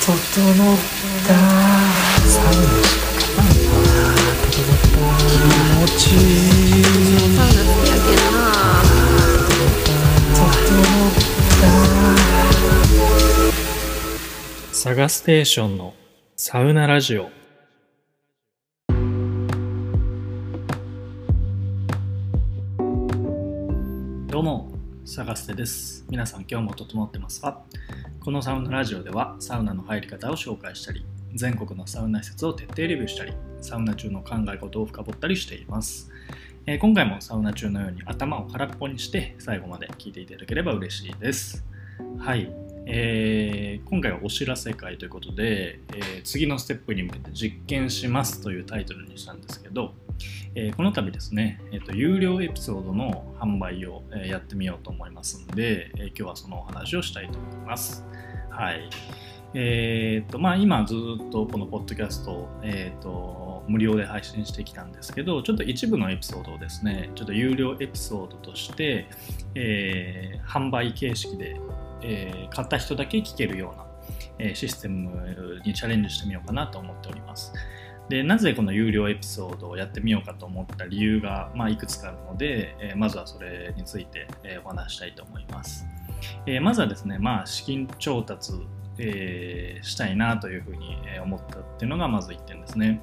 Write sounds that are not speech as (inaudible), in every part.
整った。サウナしたかな整った気持ち。いいサウナ好きやけんな整ったサガステーションのサウナラジオ。どうもサガステです。皆さん今日も整ってますか？このサウナラジオではサウナの入り方を紹介したり全国のサウナ施設を徹底レビューしたりサウナ中の考え事を深掘ったりしています、えー今回もサウナ中のように頭を空っぽにして最後まで聞いていただければ嬉しいです。はい、えー今回はお知らせ会ということで、えー次のステップに向けて実験しますというタイトルにしたんですけど、えーこの度ですね、えーと、有料エピソードの販売を、えやってみようと思いますので、えー今日はそのお話をしたいと思います。はい。えーと、まあ今ずっとこのポッドキャストを、えーと、無料で配信してきたんですけど、ちょっと一部のエピソードをですね、ちょっと有料エピソードとして、え販売形式で、え買った人だけ聞けるような、えシステムにチャレンジしてみようかなと思っております。でなぜこの有料エピソードをやってみようかと思った理由が、まあ、いくつかあるので、えーまずはそれについて、えーお話したいと思います。えーまずはですね、まあ、資金調達、えしたいなというふうに思ったっていうのがまず1点ですね。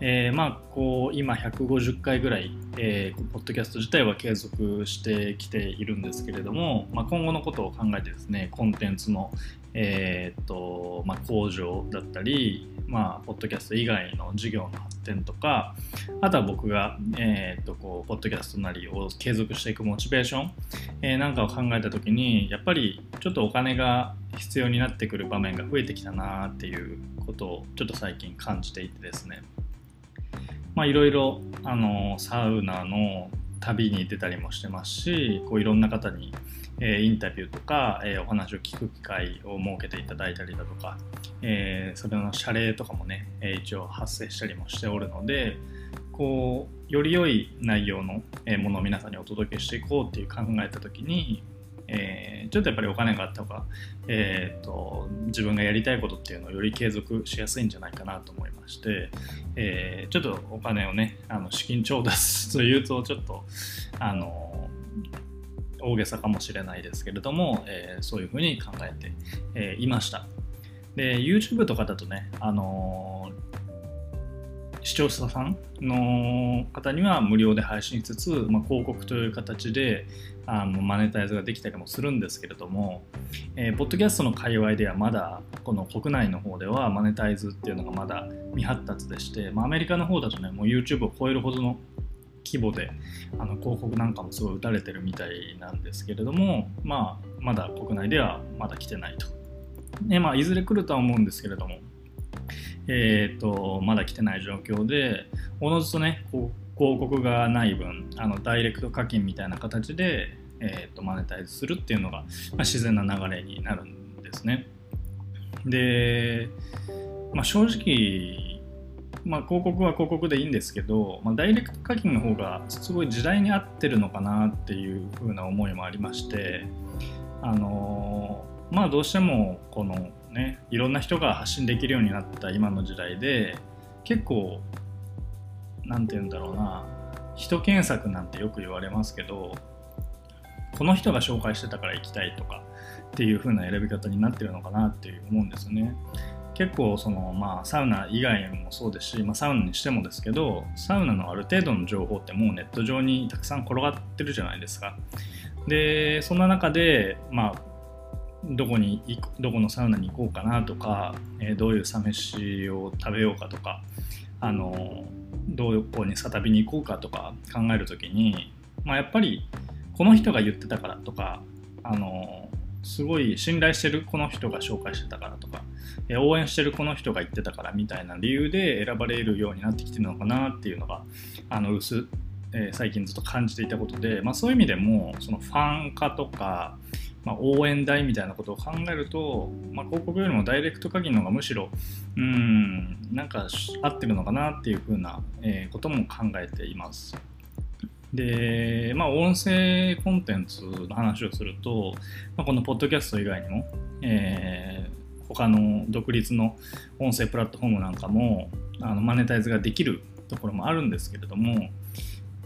えーまあ、こう今150回ぐらい、えーポッドキャスト自体は継続してきているんですけれども、まあ、今後のことを考えてですねコンテンツの、えーっとまあ、向上だったり、まあ、ポッドキャスト以外の事業の発展とかあとは僕が、えーっとこうポッドキャストなりを継続していくモチベーション、えーなんかを考えた時にやっぱりちょっとお金が必要になってくる場面が増えてきたなっていうことをちょっと最近感じていてですね。まあいろいろあのサウナの旅に出たりもしてますしこういろんな方に、えインタビューとか、えお話を聞く機会を設けていただいたりだとか、えそれの謝礼とかもね、え一応発生したりもしておるのでこうより良い内容のものを皆さんにお届けしていこうっていう考えた時に、えーちょっとやっぱりお金があった方が、えー、と自分がやりたいことっていうのをより継続しやすいんじゃないかなと思いまして、えーちょっとお金をねあの資金調達というとちょっとあの大げさかもしれないですけれども、えーそういうふうに考えて、えいました。で YouTube とかだとねあの視聴者さんの方には無料で配信しつつ、まあ、広告という形であのマネタイズができたりもするんですけれども、えーポッドキャストの界隈ではまだこの国内の方ではマネタイズっていうのがまだ未発達でして、まあ、アメリカの方だとねもう YouTube を超えるほどの規模であの広告なんかもすごい打たれてるみたいなんですけれども、まあ、まだ国内ではまだ来てないと。でまあ、いずれ来るとは思うんですけれども、えー、とまだ来てない状況でおのずとね広告がない分あのダイレクト課金みたいな形で、えー、とマネタイズするっていうのが、まあ、自然な流れになるんですね。で、まあ、正直、まあ、広告は広告でいいんですけど、まあ、ダイレクト課金の方がすごい時代に合ってるのかなっていう風な思いもありましてあのまあどうしてもこのねいろんな人が発信できるようになった今の時代で結構なんて言うんだろうな人検索なんてよく言われますけどこの人が紹介してたから行きたいとかっていう風な選び方になってるのかなっていう思うんですよね。結構そのまあサウナ以外もそうですし、まあ、サウナにしてもですけどサウナのある程度の情報ってもうネット上にたくさん転がってるじゃないですか。でそんな中でまあどこに行くどこのサウナに行こうかなとか、えーどういうサ飯を食べようかとかあのどこに再びに行こうかとか考えるときに、まあ、やっぱりこの人が言ってたからとかあのすごい信頼してるこの人が紹介してたからとかえ応援してるこの人が言ってたからみたいな理由で選ばれるようになってきてるのかなっていうのがあの薄、えー最近ずっと感じていたことで、まあ、そういう意味でもそのファン化とか、まあ、応援代みたいなことを考えると、まあ、広告よりもダイレクト課金の方がむしろうんなんか合ってるのかなっていうふうな、えことも考えています。で、まあ、音声コンテンツの話をすると、まあ、このポッドキャスト以外にも、えー他の独立の音声プラットフォームなんかもあのマネタイズができるところもあるんですけれども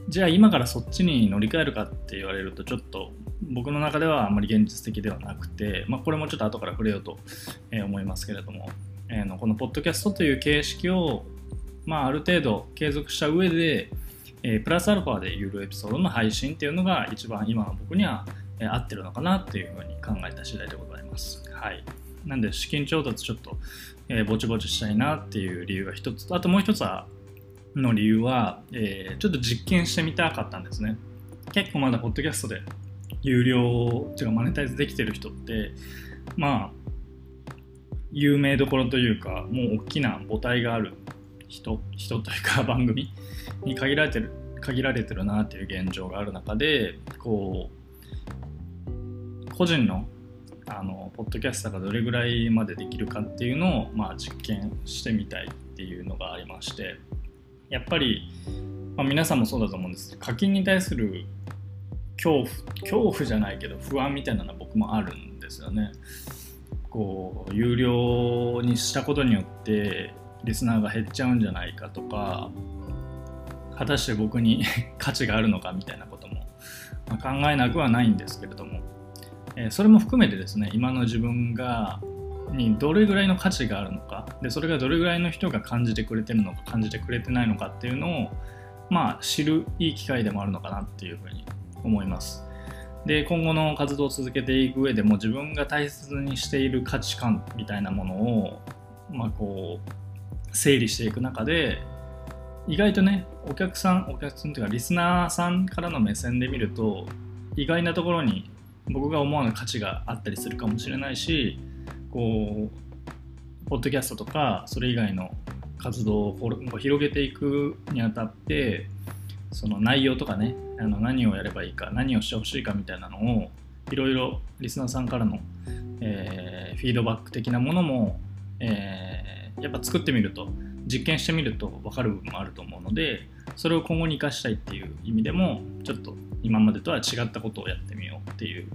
じゃあ今からそっちに乗り換えるかって言われるとちょっと僕の中ではあまり現実的ではなくて、まあ、これもちょっと後から触れようと思いますけれども、えー、のこのポッドキャストという形式を、まあ、ある程度継続した上で、えー、プラスアルファで有料エピソードの配信っていうのが一番今の僕には合ってるのかなっていうふうに考えた次第でございます。はい。なんで資金調達ちょっと、えー、ぼちぼちしたいなっていう理由が一つ、あともう一つは、の理由は、えー、ちょっと実験してみたかったんですね。結構まだポッドキャストで有料っていうかマネタイズできてる人って、まあ、有名どころというか、もう大きな母体がある人、人というか番組に限られてる、限られてるなっていう現状がある中で、こう、個人のあのポッドキャスターがどれぐらいまでできるかっていうのを、まあ、実験してみたいっていうのがありましてやっぱり、まあ、皆さんもそうだと思うんですけど課金に対する恐怖恐怖じゃないけど不安みたいなのは僕もあるんですよね。こう有料にしたことによってリスナーが減っちゃうんじゃないかとか果たして僕に (laughs) 価値があるのかみたいなことも、まあ、考えなくはないんですけれども、えー、それも含めてですね今の自分がにどれぐらいの価値があるのかでそれがどれぐらいの人が感じてくれてるのか感じてくれてないのかっていうのをまあ知るいい機会でもあるのかなっていうふうに思います。で今後の活動を続けていく上でも自分が大切にしている価値観みたいなものを、まあ、こう整理していく中で意外とねお客さんお客さんというかリスナーさんからの目線で見ると意外なところに僕が思わぬ価値があったりするかもしれないしこうポッドキャストとかそれ以外の活動を広げていくにあたってその内容とかねあの何をやればいいか何をしてほしいかみたいなのをいろいろリスナーさんからの、えー、フィードバック的なものも、えー、やっぱ作ってみると実験してみると分かる部分もあると思うのでそれを今後に生かしたいっていう意味でもちょっと今までとは違ったことをやってみようっていう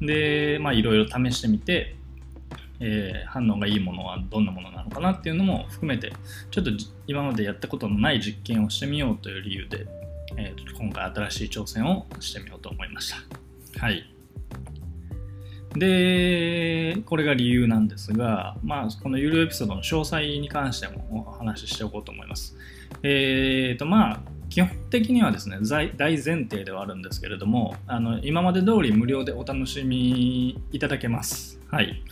でまあいろいろ試してみてえー、反応がいいものはどんなものなのかなっていうのも含めてちょっと今までやったことのない実験をしてみようという理由で、えー、今回新しい挑戦をしてみようと思いました。はいで、これが理由なんですが、まあ、この有料エピソードの詳細に関してもお話ししておこうと思います。えっ、ー、と、まあ、基本的にはですね、大前提ではあるんですけれども、あの今まで通り無料でお楽しみいただけます。はい。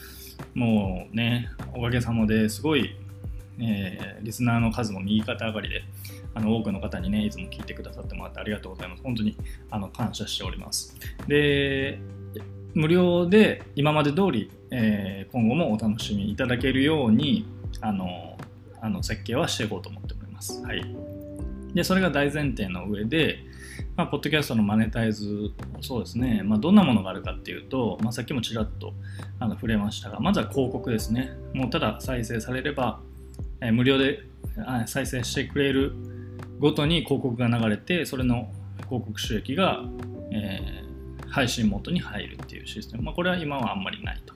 もうね、おかげさまですごい、えー、リスナーの数も右肩上がりで、あの多くの方にね、いつも聞いてくださってもらってありがとうございます。本当にあの感謝しております。で、無料で今まで通り、えー、今後もお楽しみいただけるように、あの、あの設計はしていこうと思っております。はい。で、それが大前提の上で、まあ、ポッドキャストのマネタイズ、そうですね、まあ、どんなものがあるかっていうと、まあ、さっきもちらっとあの触れましたが、まずは広告ですね。もうただ再生されれば、えー、無料で再生してくれるごとに広告が流れて、それの広告収益が、えー、配信元に入るっていうシステム。まあ、これは今はあんまりないと。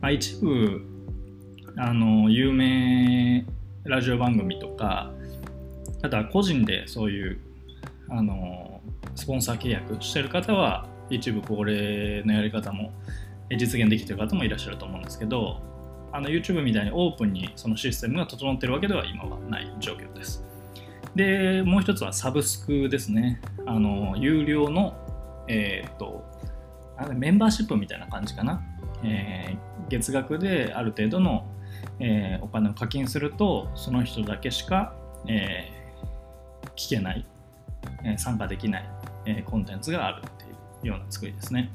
まあ、一部、あの、有名ラジオ番組とか、あとは個人でそういうあのスポンサー契約してる方は一部これのやり方も実現できてる方もいらっしゃると思うんですけどあの YouTube みたいにオープンにそのシステムが整ってるわけでは今はない状況です。で、もう一つはサブスクですね。あの有料の、えー、っとあメンバーシップみたいな感じかな？えー、月額である程度の、えー、お金を課金するとその人だけしか、えー、聞けないえ参加できない、えコンテンツがあるっていうような作りですね。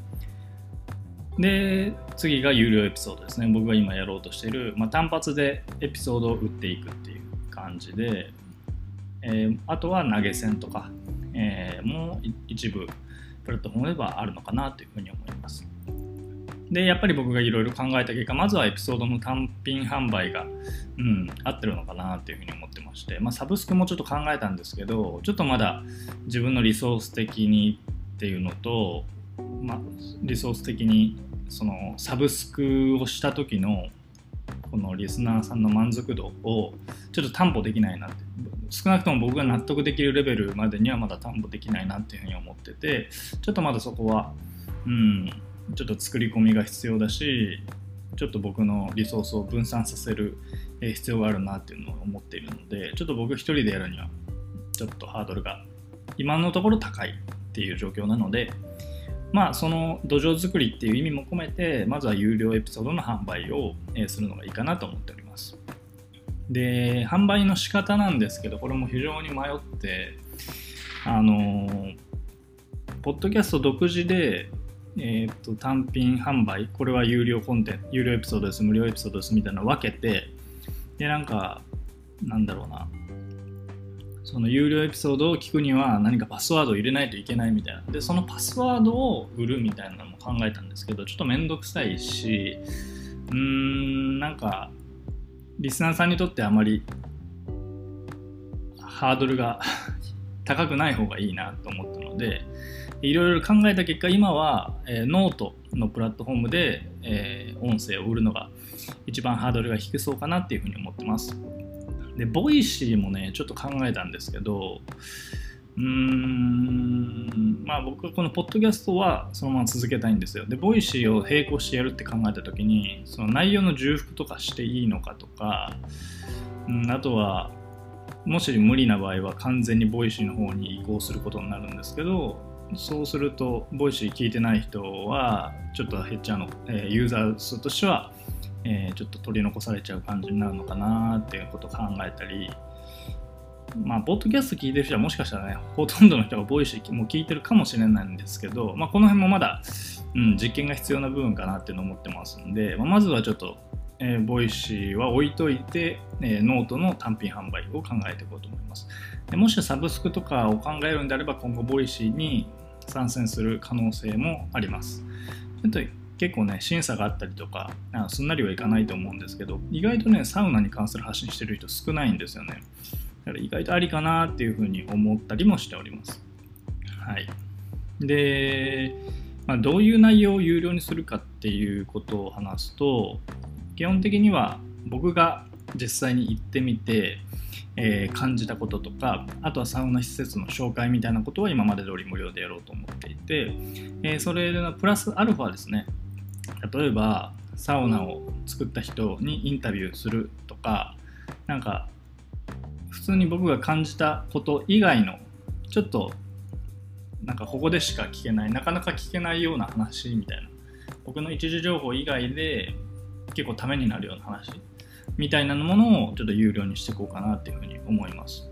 で、次が有料エピソードですね。僕が今やろうとしている、まあ、単発でエピソードを打っていくっていう感じで、えー、あとは投げ銭とか、えー、も一部プラットフォームではあるのかなというふうに思います。で、やっぱり僕がいろいろ考えた結果、まずはエピソードの単品販売が、うん、合ってるのかなっていうふうに思ってまして、まあ、サブスクもちょっと考えたんですけど、ちょっとまだ自分のリソース的にっていうのと、まあ、リソース的にそのサブスクをした時のこのリスナーさんの満足度をちょっと担保できないなって少なくとも僕が納得できるレベルまでにはまだ担保できないなっていうふうに思っててちょっとまだそこはうんちょっと作り込みが必要だしちょっと僕のリソースを分散させる必要があるなっていうのを思っているのでちょっと僕一人でやるにはちょっとハードルが今のところ高いっていう状況なのでまあその土壌作りっていう意味も込めてまずは有料エピソードの販売をするのがいいかなと思っております。で販売の仕方なんですけどこれも非常に迷ってあのポッドキャスト独自でえーと、単品販売これは有料コンテンツ有料エピソードです無料エピソードですみたいなのを分けてでなんかなんだろうな。その有料エピソードを聞くには何かパスワードを入れないといけないみたいな。でそのパスワードを売るみたいなのも考えたんですけどちょっとめんどくさいしうーんなんかリスナーさんにとってあまりハードルが (laughs) 高くない方がいいなと思ったのでいろいろ考えた結果今は、えー、ノートのプラットフォームで、えー、音声を売るのが一番ハードルが低そうかなっていうふうに思ってます。で Voicy もねちょっと考えたんですけどうーんまあ僕はこのポッドキャストはそのまま続けたいんですよ。で Voicy を並行してやるって考えた時にその内容の重複とかしていいのかとか、うん、あとはもし無理な場合は完全に Voicy の方に移行することになるんですけどそうすると、 Voicy 聞いてない人は、ちょっと減っちゃうの、えー、ユーザー数としては、えー、ちょっと取り残されちゃう感じになるのかなっていうことを考えたり、まあ、ポッドキャスト聞いてる人はもしかしたらね、ほとんどの人が Voicy も聞いてるかもしれないんですけど、まあ、この辺もまだ、うん、実験が必要な部分かなっていうのを思ってますんで、まあ、まずはちょっと、えー、 Voicy は置いといて、えー、ノートの単品販売を考えていこうと思います。でもしサブスクとかを考えるんであれば、今後 Voicy に参戦する可能性もあります。ちょっと結構ね、審査があったりとか、すんなりはいかないと思うんですけど、意外とね、サウナに関する発信してる人少ないんですよね。だから意外とありかなっていうふうに思ったりもしております。はい。で、まあ、どういう内容を有料にするかっていうことを話すと、基本的には僕が実際に行ってみて、えー、感じたこととかあとはサウナ施設の紹介みたいなことは今まで通り無料でやろうと思っていて、えー、それのプラスアルファですね例えばサウナを作った人にインタビューするとかなんか普通に僕が感じたこと以外のちょっとなんかここでしか聞けないなかなか聞けないような話みたいな僕の一時情報以外で結構ためになるような話みたいなものをちょっと有料にしていこうかなっていうふうに思います。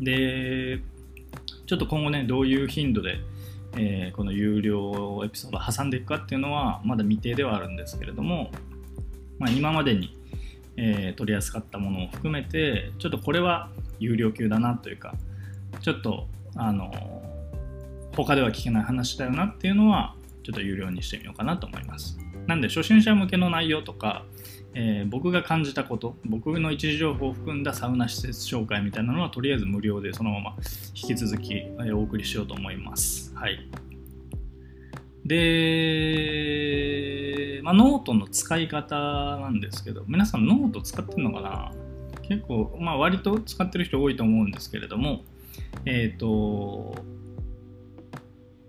で、ちょっと今後ね、どういう頻度で、えー、この有料エピソードを挟んでいくかっていうのはまだ未定ではあるんですけれども、まあ、今までに、えー、取り扱ったものを含めてちょっとこれは有料級だなというかちょっとあの他では聞けない話だよなっていうのはちょっと有料にしてみようかなと思います。なんで初心者向けの内容とか、えー、僕が感じたこと僕の一次情報を含んだサウナ施設紹介みたいなのはとりあえず無料でそのまま引き続きお送りしようと思います。はい。で、まあ、ノートの使い方なんですけど皆さんノート使ってるのかな？結構、まあ、割と使ってる人多いと思うんですけれどもえっ、ー、と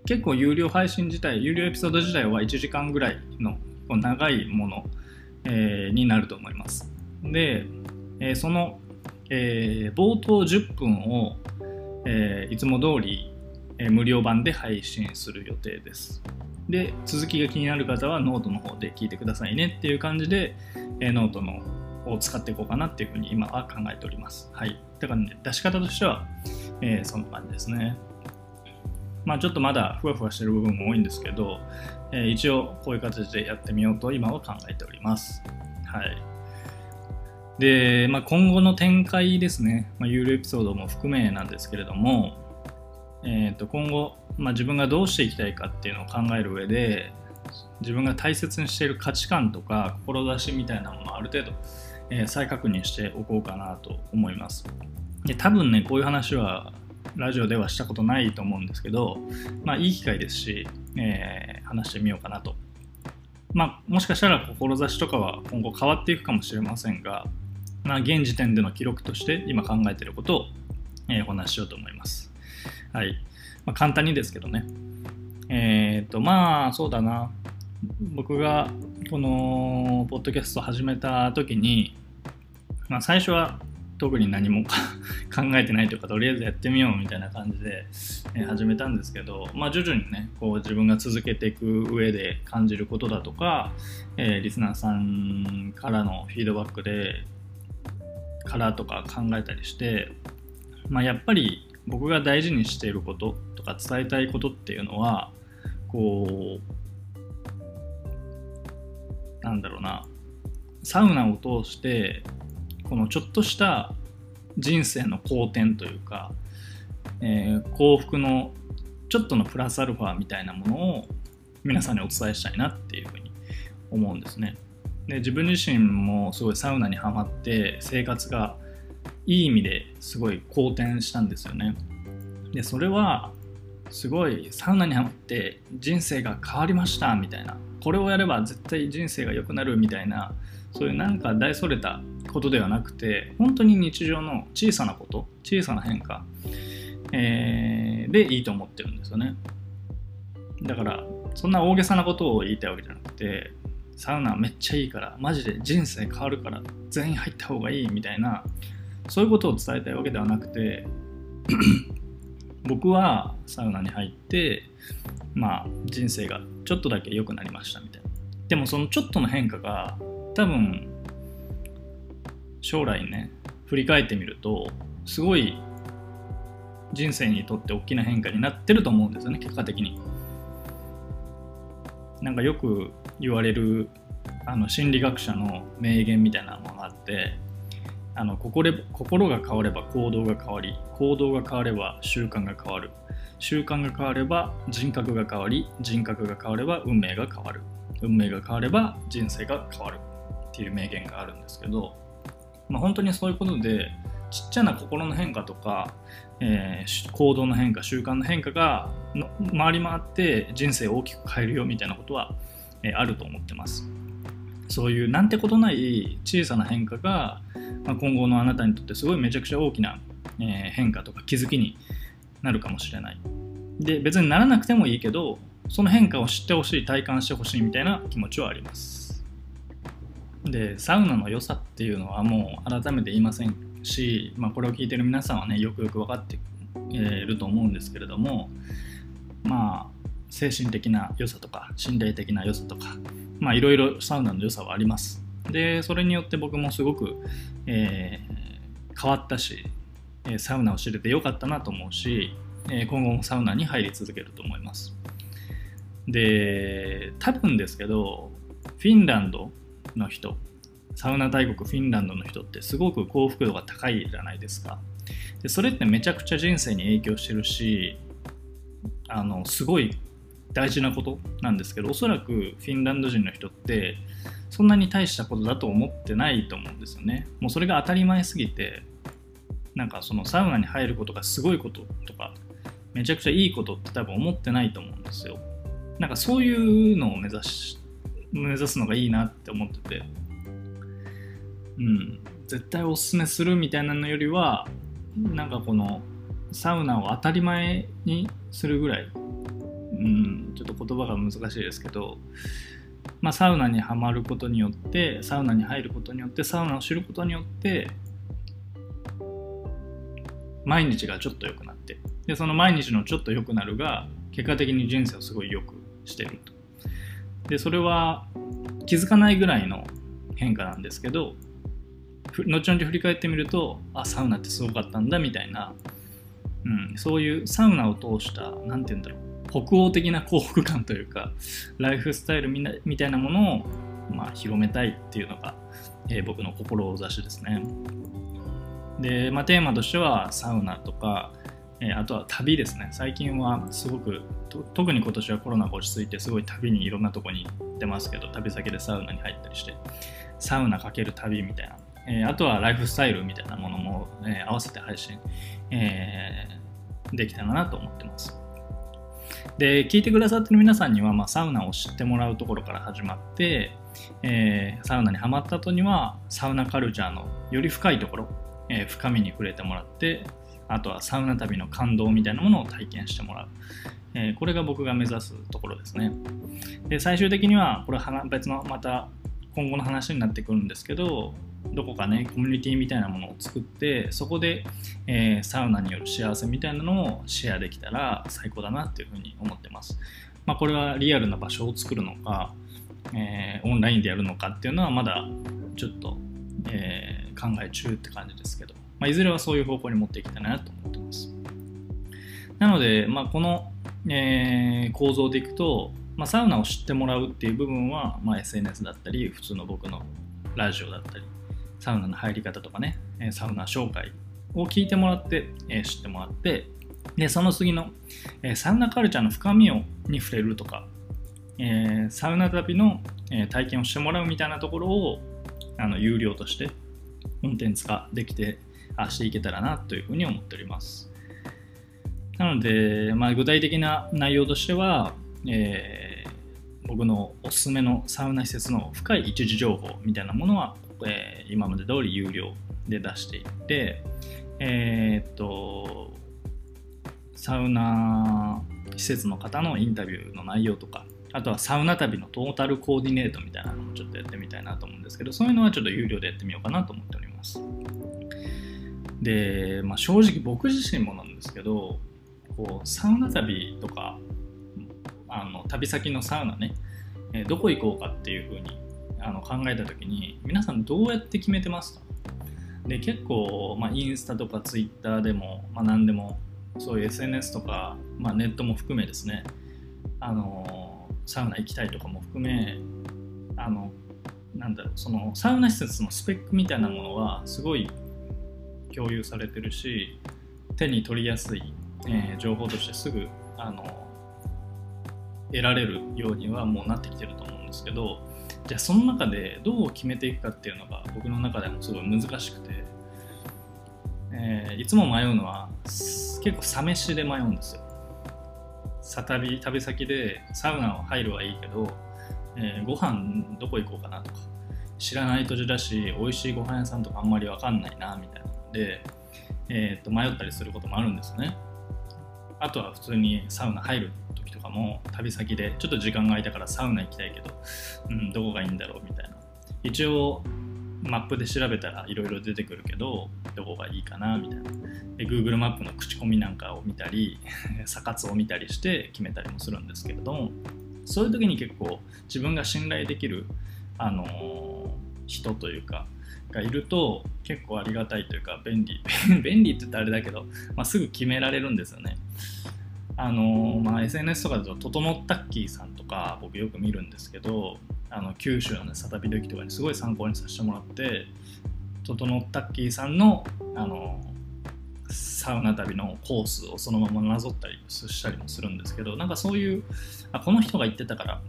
結構有料配信自体有料エピソード自体は1時間ぐらいの長いものえー、になると思います。で、え、その、え、冒頭10分を、えいつも通り、え無料版で配信する予定です。で、続きが気になる方はノートの方で聞いてくださいねっていう感じで、えノートのを使っていこうかなっていうふうに今は考えております。はい。だからね、出し方としては、えそんな感じですね。まあちょっとまだふわふわしてる部分も多いんですけど、えー、一応こういう形でやってみようと今は考えております。はい。で、まあ、今後の展開ですね、まあ、有料エピソードも含めなんですけれども、えー、と今後、まあ、自分がどうしていきたいかっていうのを考える上で自分が大切にしている価値観とか志みたいなものをある程度、えー、再確認しておこうかなと思いますで多分ねこういう話はラジオではしたことないと思うんですけど、まあ、いい機会ですし、えー、話してみようかなと。まあ、もしかしたら志とかは今後変わっていくかもしれませんが、まあ、現時点での記録として今考えていることを、え、お話ししようと思います。はい。まあ、簡単にですけどね。えっ、ー、と、まあ、そうだな。僕がこのポッドキャストを始めた時に、まあ、最初は特に何も (laughs) 考えてないというかとりあえずやってみようみたいな感じで、え始めたんですけど、まあ、徐々にねこう自分が続けていく上で感じることだとか、えー、リスナーさんからのフィードバックでからとか考えたりして、まあ、やっぱり僕が大事にしていることとか伝えたいことっていうのはこうなんだろうなサウナを通してこのちょっとした人生の好転というか、えー、幸福のちょっとのプラスアルファみたいなものを皆さんにお伝えしたいなっていうふうに思うんですね。で自分自身もすごいサウナにはまって生活がいい意味ですごい好転したんですよね。でそれはすごいサウナにはまって人生が変わりましたみたいなこれをやれば絶対人生が良くなるみたいなそういうなんか大それたことではなくて本当に日常の小さなこと小さな変化、えー、でいいと思ってるんですよね。だからそんな大げさなことを言いたいわけじゃなくてサウナめっちゃいいからマジで人生変わるから全員入った方がいいみたいなそういうことを伝えたいわけではなくて (clears throat) 僕はサウナに入ってまあ人生がちょっとだけ良くなりましたみたいな。でもそのちょっとの変化が多分将来ね振り返ってみるとすごい人生にとって大きな変化になってると思うんですよね結果的に。なんかよく言われるあの心理学者の名言みたいなものがあってあの心心が変われば行動が変わり行動が変われば習慣が変わる。習慣が変われば人格が変わり人格が変われば運命が変わる。運命が変われば人生が変わるっていう名言があるんですけど、まあ、本当にそういうことでちっちゃな心の変化とか、えー、行動の変化習慣の変化がの回り回って人生を大きく変えるよみたいなことは、えー、あると思ってます。そういうなんてことない小さな変化が、まあ、今後のあなたにとってすごいめちゃくちゃ大きな、えー、変化とか気づきになるかもしれない。で別にならなくてもいいけどその変化を知ってほしい体感してほしいみたいな気持ちはあります。でサウナの良さっていうのはもう改めて言いませんし、まあ、これを聞いてる皆さんはねよくよく分かっていると思うんですけれどもまあ精神的な良さとか身体的な良さとかまあいろいろサウナの良さはあります。でそれによって僕もすごく、えー、変わったしサウナを知れてよかったなと思うし今後もサウナに入り続けると思います。で多分ですけどフィンランドの人サウナ大国フィンランドの人ってすごく幸福度が高いじゃないですか。でそれってめちゃくちゃ人生に影響してるしあのすごい大事なことなんですけどおそらくフィンランド人の人ってそんなに大したことだと思ってないと思うんですよね。もうそれが当たり前すぎてなんかそのサウナに入ることがすごいこととかめちゃくちゃいいことって多分思ってないと思うんですよ。なんかそういうのを目指し目指すのがいいなって思ってて、うん、絶対おすすめするみたいなのよりは、なんかこのサウナを当たり前にするぐらい、うん、ちょっと言葉が難しいですけど、まあ、サウナにはまることによってサウナに入ることによってサウナを知ることによって毎日がちょっと良くなって。でその毎日のちょっと良くなるが結果的に人生をすごい良くしてると。でそれは気づかないぐらいの変化なんですけど後々振り返ってみるとあサウナってすごかったんだみたいな、うん、そういうサウナを通した何て言うんだろう北欧的な幸福感というかライフスタイルみなみたいなものを、まあ、広めたいっていうのが、えー、僕の志ですねで、まあ、テーマとしてはサウナとかえー、あとは旅ですね。最近はすごく、特に今年はコロナが落ち着いて、すごい旅にいろんなとこに行ってますけど、旅先でサウナに入ったりして、サウナかける旅みたいな。えー、あとはライフスタイルみたいなものも、えー、合わせて配信、えー、できたらなと思ってます。で聞いてくださってる皆さんには、まあ、サウナを知ってもらうところから始まって、えサウナにはまった後にはサウナカルチャーのより深いところ、え深みに触れてもらってあとはサウナ旅の感動みたいなものを体験してもらう、えーこれが僕が目指すところですね。で最終的にはこれは別のまた今後の話になってくるんですけどどこかねコミュニティみたいなものを作ってそこで、えーサウナによる幸せみたいなのをシェアできたら最高だなっていうふうに思ってます、まあ、これはリアルな場所を作るのか、えーオンラインでやるのかっていうのはまだちょっと、えー考え中って感じですけど、まあ、いずれはそういう方向に持っていきたいなと思ってます。なので、まあ、この、えー構造でいくと、まあ、サウナを知ってもらうっていう部分は、まあ、SNS だったり普通の僕のラジオだったりサウナの入り方とかねサウナ紹介を聞いてもらって、えー知ってもらってでその次の、えーサウナカルチャーの深みをに触れるとか、えーサウナ旅の、えー体験をしてもらうみたいなところをあの有料としてコンテンツ化できてあしていけたらなというふうに思っております。なので、まあ、具体的な内容としては、えー僕のおすすめのサウナ施設の深い一時情報みたいなものは、えー今まで通り有料で出していって、えーっとサウナ施設の方のインタビューの内容とかあとはサウナ旅のトータルコーディネートみたいなのもちょっとやってみたいなと思うんですけどそういうのはちょっと有料でやってみようかなと思っております。で、まあ、正直僕自身もなんですけどこうサウナ旅とかあの旅先のサウナね、えどこ行こうかっていうふうにあの考えた時に皆さんどうやって決めてますか？で結構、まあ、インスタとかツイッターでも、まあ、何でもそういう SNS とか、まあ、ネットも含めですねあのサウナ行きたいとかも含めあのなんだろうそのサウナ施設のスペックみたいなものはすごい共有されてるし手に取りやすい、えー情報としてすぐあの得られるようにはもうなってきてると思うんですけどじゃあその中でどう決めていくかっていうのが僕の中でもすごい難しくて、えーいつも迷うのは結構サ飯で迷うんですよ。さ旅旅先でサウナを入るはいいけど、えーご飯どこ行こうかなとか知らない土地だし美味しいご飯屋さんとかあんまり分かんないなみたいな。で、えーと迷ったりすることもあるんですね。あとは普通にサウナ入る時とかも旅先でちょっと時間が空いたからサウナ行きたいけど、うん、どこがいいんだろうみたいな。一応マップで調べたらいろいろ出てくるけどどこがいいかなみたいな。で Google マップの口コミなんかを見たり (laughs) サ活を見たりして決めたりもするんですけれどもそういう時に結構自分が信頼できる、あの人というかがいると結構ありがたいというか便利。(laughs) 便利って言ったらあれだけど、まあ、すぐ決められるんですよね。あのまあ、SNS とかだとトトノッタッキーさんとか僕よく見るんですけどあの九州のねサタビ時とかにすごい参考にさせてもらってトトノッタッキーさんのあのサウナ旅のコースをそのままなぞったりしたりもするんですけどなんかそういうあこの人が言ってたから、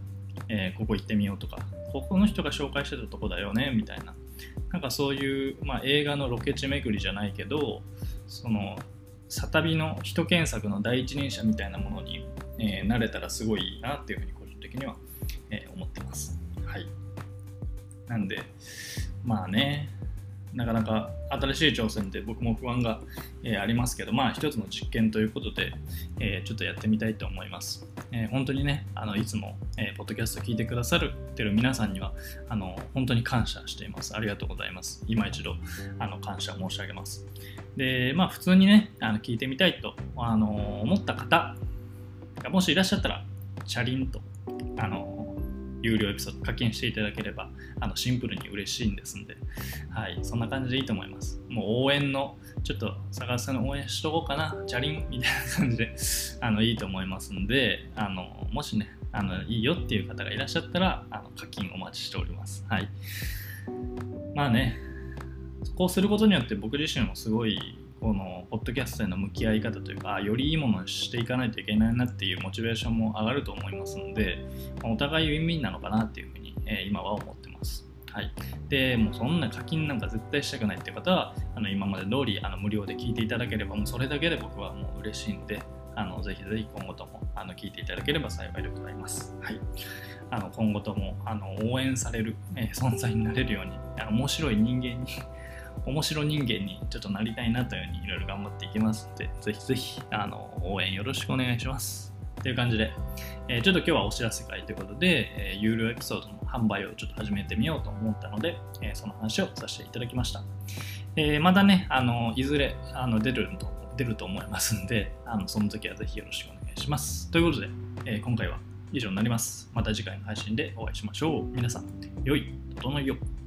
えーここ行ってみようとかここの人が紹介してたとこだよねみたいななんかそういう、まあ、映画のロケ地巡りじゃないけどそのサタビの人検索の第一人者みたいなものに、えーなれたらすごいいいなっていうふうに個人的には、えー思ってます。はい。なんで、まあね、なかなか新しい挑戦って僕も不安が、えーありますけど、まあ一つの実験ということで、えーちょっとやってみたいと思います。えー本当にね、あのいつも、えーポッドキャスト聞いてくださってる皆さんにはあの本当に感謝しています。ありがとうございます。今一度あの感謝申し上げます。で、まあ普通にね、あの聞いてみたいと、あの思った方がもしいらっしゃったら、チャリンと、あの有料エピソード課金していただければあのシンプルに嬉しいんですんで、はい、そんな感じでいいと思います。もう応援の、ちょっと坂田さんの応援しとこうかな、チャリンみたいな感じで (laughs) あのいいと思いますんで、あのもしねあの、いいよっていう方がいらっしゃったらあの課金お待ちしております。はい。まあね、こうすることによって僕自身もすごいこのポッドキャストへの向き合い方というかよりいいものにしていかないといけないなっていうモチベーションも上がると思いますのでまお互いウィンウィンなのかなっていうふうに、えー今は思ってます。はい、でもうそんな課金なんか絶対したくないっていう方はあの今まで通りあの無料で聞いていただければもうそれだけで僕はもう嬉しいんであのぜひぜひ今後ともあの聞いていただければ幸いでございます。はい、あの今後ともあの応援される、えー存在になれるようにあの面白い人間に面白人間にちょっとなりたいなというふうにいろいろ頑張っていきますのでぜひぜひあの応援よろしくお願いします。という感じで、えーちょっと今日はお知らせ会ということで、えー有料エピソードの販売をちょっと始めてみようと思ったので、えーその話をさせていただきました。えまたね、あのいずれあの出ると出ると思いますんで、あのその時はぜひよろしくお願いします。ということで、え今回は以上になります。また次回の配信でお会いしましょう。皆さん、良い整いを。